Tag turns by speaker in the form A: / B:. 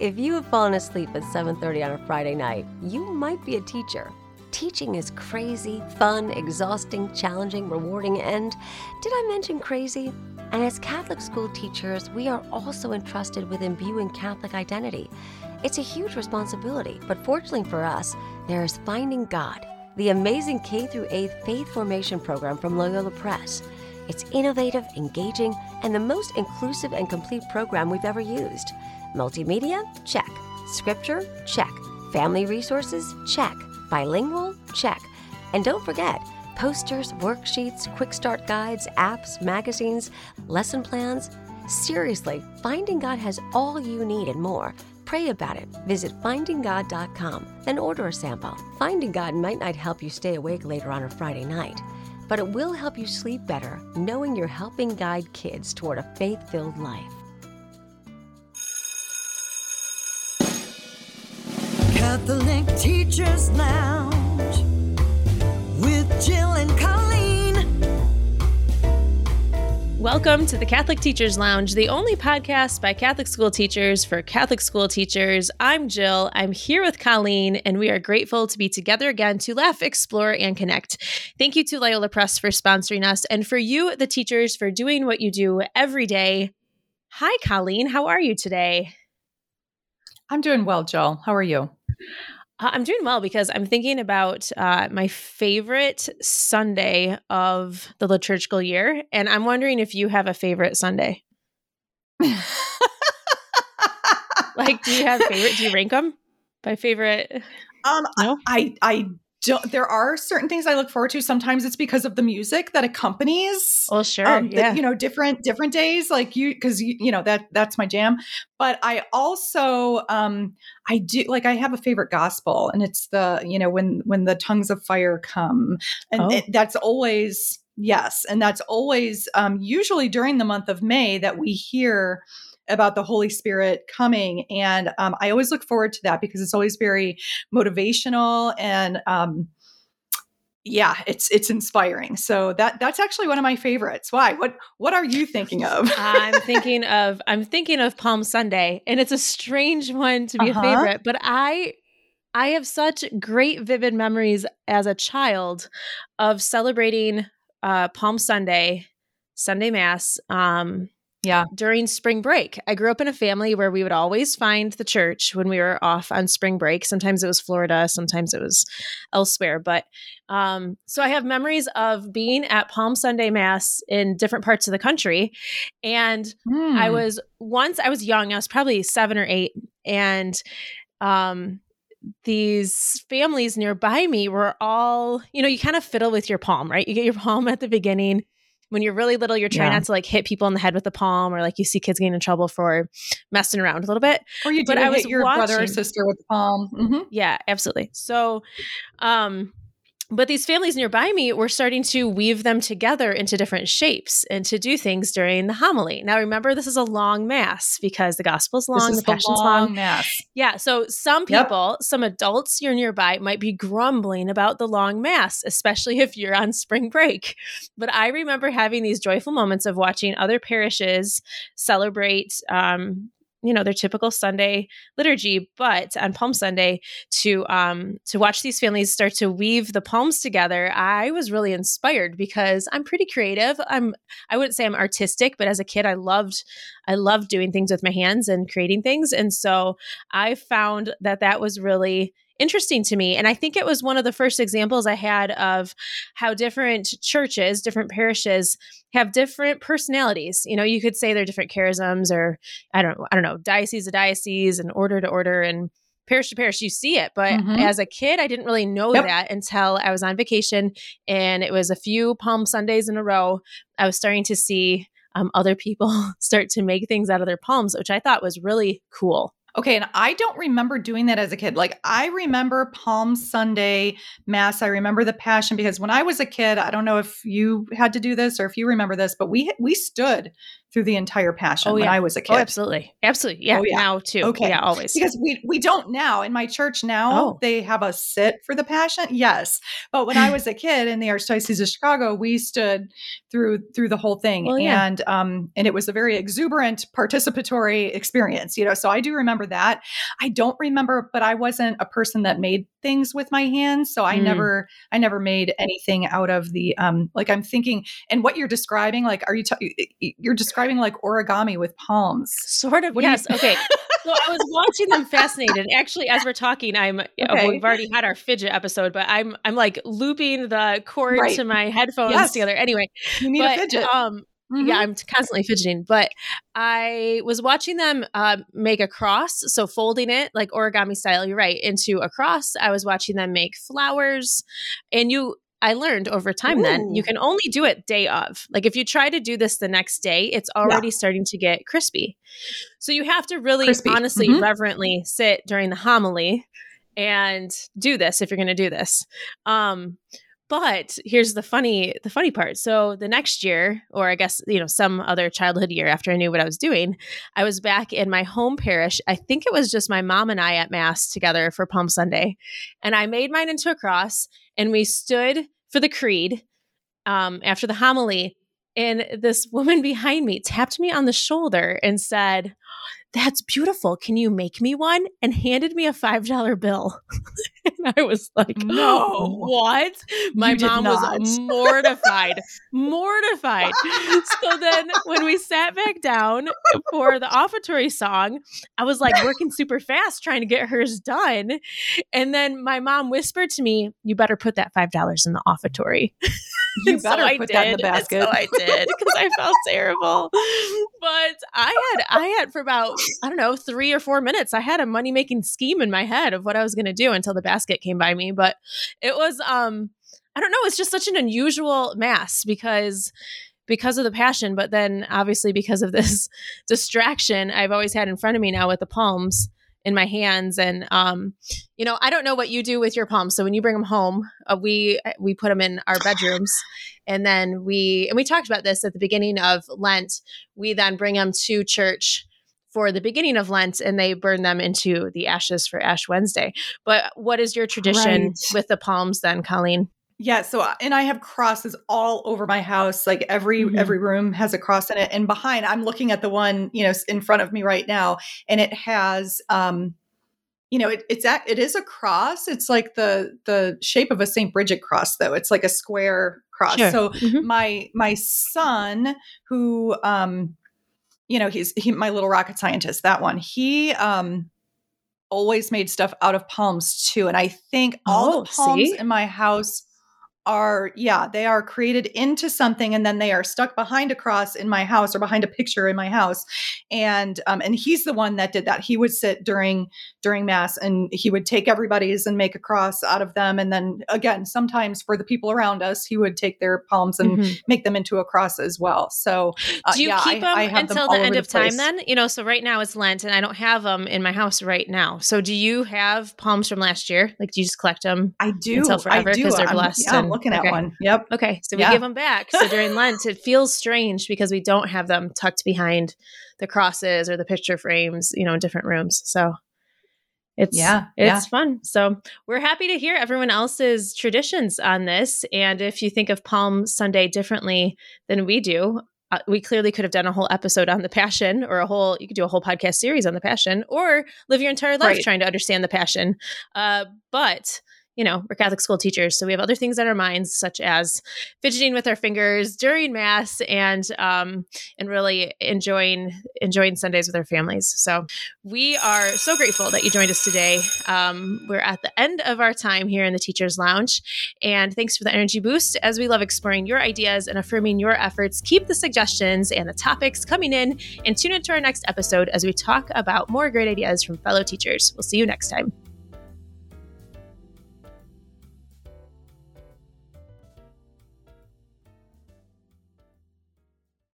A: If you have fallen asleep at 7:30 on a Friday night, you might be a teacher. Teaching is crazy, fun, exhausting, challenging, rewarding, and did I mention crazy? And as Catholic school teachers, we are also entrusted with imbuing Catholic identity. It's a huge responsibility, but fortunately for us, there is Finding God, the amazing K through 8th faith formation program from Loyola Press. It's innovative, engaging, and the most inclusive and complete program we've ever used. Multimedia? Check. Scripture? Check. Family resources? Check. Bilingual? Check. And don't forget, posters, worksheets, quick start guides, apps, magazines, lesson plans. Seriously, Finding God has all you need and more. Pray about it. Visit findinggod.com, then order a sample. Finding God might not help you stay awake later on a Friday night, but it will help you sleep better knowing you're helping guide kids toward a faith filled life.
B: Catholic Teachers Lounge with Jill and Colleen.
C: Welcome to the Catholic Teachers Lounge, the only podcast by Catholic school teachers for Catholic school teachers. I'm Jill. I'm here with Colleen, and we are grateful to be together again to laugh, explore, and connect. Thank you to Loyola Press for sponsoring us, and for you, the teachers, for doing what you do every day. Hi, Colleen. How are you today?
D: I'm doing well, Jill. How are you?
C: Uh, I'm doing well because I'm thinking about uh, my favorite Sunday of the liturgical year, and I'm wondering if you have a favorite Sunday. like, do you have favorite? Do you rank them by favorite?
D: Um, no? I I don't, there are certain things I look forward to. Sometimes it's because of the music that accompanies.
C: Well, sure,
D: um,
C: yeah.
D: The, you know, different different days, like you, because you, you know that that's my jam. But I also, um, I do like I have a favorite gospel, and it's the you know when when the tongues of fire come, and
C: Oh.
D: it, that's always yes, and that's always um, usually during the month of May that we hear about the Holy Spirit coming. And um, I always look forward to that because it's always very motivational and um, yeah, it's it's inspiring. So that that's actually one of my favorites. Why? What what are you thinking of?
C: I'm thinking of I'm thinking of Palm Sunday, and it's a strange one to be
D: Uh-huh.
C: a favorite, but I I have such great vivid memories as a child of celebrating uh, Palm Sunday, Sunday Mass. Um,
D: yeah.
C: during spring break. I grew up in a family where we would always find the church when we were off on spring break. Sometimes it was Florida, sometimes it was elsewhere. But um, so I have memories of being at Palm Sunday Mass in different parts of the country. And I
D: Hmm.
C: was once, I was young, I was probably seven or eight. And um, these families nearby me were all, you know, you kind of fiddle with your palm, right? You get your palm at the beginning. When you're really little, you're trying
D: Yeah.
C: not to like hit people in the head with the palm, or like you see kids getting in trouble for messing around a little bit.
D: or you
C: but
D: do
C: I
D: hit
C: was
D: your brother or sister with the palm. Mhm.
C: Yeah, absolutely. So, um, but these families nearby me were starting to weave them together into different shapes and to do things during the homily. Now, remember, this is a long mass because the gospel's long,
D: This
C: the passion's
D: long
C: long.
D: mass.
C: Yeah. So some
D: Yep.
C: people, some adults you're nearby might be grumbling about the long mass, especially if you're on spring break. But I remember having these joyful moments of watching other parishes celebrate, um, you know, their typical Sunday liturgy, but on Palm Sunday to um, to watch these families start to weave the palms together, I was really inspired because I'm pretty creative. I'm I wouldn't say I'm artistic, but as a kid, I loved I loved doing things with my hands and creating things, and so I found that that was really interesting to me. And I think it was one of the first examples I had of how different churches, different parishes have different personalities. You know, you could say they're different charisms or I don't I don't know, diocese to diocese and order to order and parish to parish you see it but
D: Mhm.
C: as a kid i didn't really know
D: Yep.
C: that until i was on vacation and it was a few palm sundays in a row i was starting to see um, other people start to make things out of their palms which i thought was really cool
D: Okay, and I don't remember doing that as a kid. Like I remember Palm Sunday Mass. I remember the Passion because when I was a kid, I don't know if you had to do this or if you remember this, but we we stood through the entire passion
C: Oh,
D: when
C: yeah.
D: I was a kid.
C: Oh, absolutely. Absolutely. Yeah.
D: Oh, yeah.
C: Now too.
D: Okay.
C: Yeah, always.
D: Because we we don't now in my church now
C: Oh.
D: they have us sit for the passion. Yes, but when I was a kid in the Archdiocese of Chicago, we stood through through the whole thing,
C: Well, yeah.
D: and um and it was a very exuberant participatory experience. You know, so I do remember that. I don't remember, but I wasn't a person that made things with my hands, so I
C: Mm.
D: never I never made anything out of the um like I'm thinking. And what you're describing, like, are you t- you're describing like origami with palms?
C: Sort of.
D: What do you-
C: yes. okay. So I was watching them fascinated. Actually, as we're talking, I'm
D: Okay.
C: we've already had our fidget episode, but I'm I'm like looping the cord
D: Right.
C: to my headphones
D: Yes.
C: together. Anyway,
D: You need
C: but,
D: a fidget.
C: Um,
D: Mhm.
C: yeah, I'm constantly fidgeting, but I was watching them uh, make a cross, so folding it like origami style. You're right into a cross. I was watching them make flowers, and you. I learned over time then you can only do it day of. Like if you try to do this the next day, it's already starting to get crispy. So you have to really
D: Crispy.
C: honestly
D: Mhm.
C: reverently sit during the homily and do this if you're going to do this. Um but here's the funny the funny part. So the next year or I guess you know some other childhood year after I knew what I was doing, I was back in my home parish. I think it was just my mom and I at mass together for Palm Sunday. And I made mine into a cross and we stood for the creed um after the homily and this woman behind me tapped me on the shoulder and said, That's beautiful. Can you make me one? And handed me a $5 bill. and I was like,
D: No.
C: What? My mom
D: not.
C: was mortified. mortified. So then when we sat back down for the offertory song, I was like working super fast trying to get hers done. And then my mom whispered to me, You better put that $5 in the offertory.
D: You
C: so
D: better
C: I
D: put that in the basket.
C: So I did because I felt terrible. But I had I had for about I don't know three or four minutes. I had a money making scheme in my head of what I was going to do until the basket came by me. But it was um I don't know. It's just such an unusual mass because because of the passion, but then obviously because of this distraction I've always had in front of me now with the palms in my hands. And um you know i don't know what you do with your palms. So when you bring them home uh, we we put them in our bedrooms. And then we and we talked about this at the beginning of lent. We then bring them to church for the beginning of lent and they burn them into the ashes for ash wednesday. But what is your tradition
D: Right.
C: with the palms then colleen
D: Yeah, so uh, and I have crosses all over my house. Like every
C: Mhm.
D: every room has a cross in it. And behind, I'm looking at the one, you know, in front of me right now, and it has um you know, it, it's at, it is a cross. It's like the the shape of a St. Bridget cross though. It's like a square cross.
C: Sure.
D: So
C: Mhm.
D: my my son who um you know, he's he, my little rocket scientist, that one. He um always made stuff out of palms too. And I think all
C: Oh,
D: the palms
C: see?
D: in my house are yeah they are created into something and then they are stuck behind a cross in my house or behind a picture in my house. And um and he's the one that did that. He would sit during during mass and he would take everybody's and make a cross out of them. And then again sometimes for the people around us he would take their palms and
C: Mhm.
D: make them into a cross as well. So uh,
C: do you
D: yeah,
C: keep them
D: I
C: until
D: all
C: the end of time then? You know so right now it's lent and i don't have them in my house right now. So do you have palms from last year? Like do you just collect them
D: I do.
C: until forever because they're blessed
D: yeah,
C: and-
D: looking
C: okay.
D: at one yep
C: Okay, so we
D: Yeah.
C: give them back. So during Lent, it feels strange because we don't have them tucked behind the crosses or the picture frames, you know, in different rooms. So it's
D: Yeah,
C: it's
D: yeah.
C: fun. So we're happy to hear everyone else's traditions on this. And if you think of Palm Sunday differently than we do, uh, we clearly could have done a whole episode on the Passion, or a whole you could do a whole podcast series on the Passion, or live your entire life
D: Right.
C: trying to understand the Passion. Uh, but you know, we're Catholic school teachers, so we have other things on our minds, such as fidgeting with our fingers during Mass and um, and really enjoying enjoying Sundays with our families. So we are so grateful that you joined us today. Um, we're at the end of our time here in the Teachers Lounge, and thanks for the energy boost. As we love exploring your ideas and affirming your efforts, keep the suggestions and the topics coming in, and tune into our next episode as we talk about more great ideas from fellow teachers. We'll see you next time.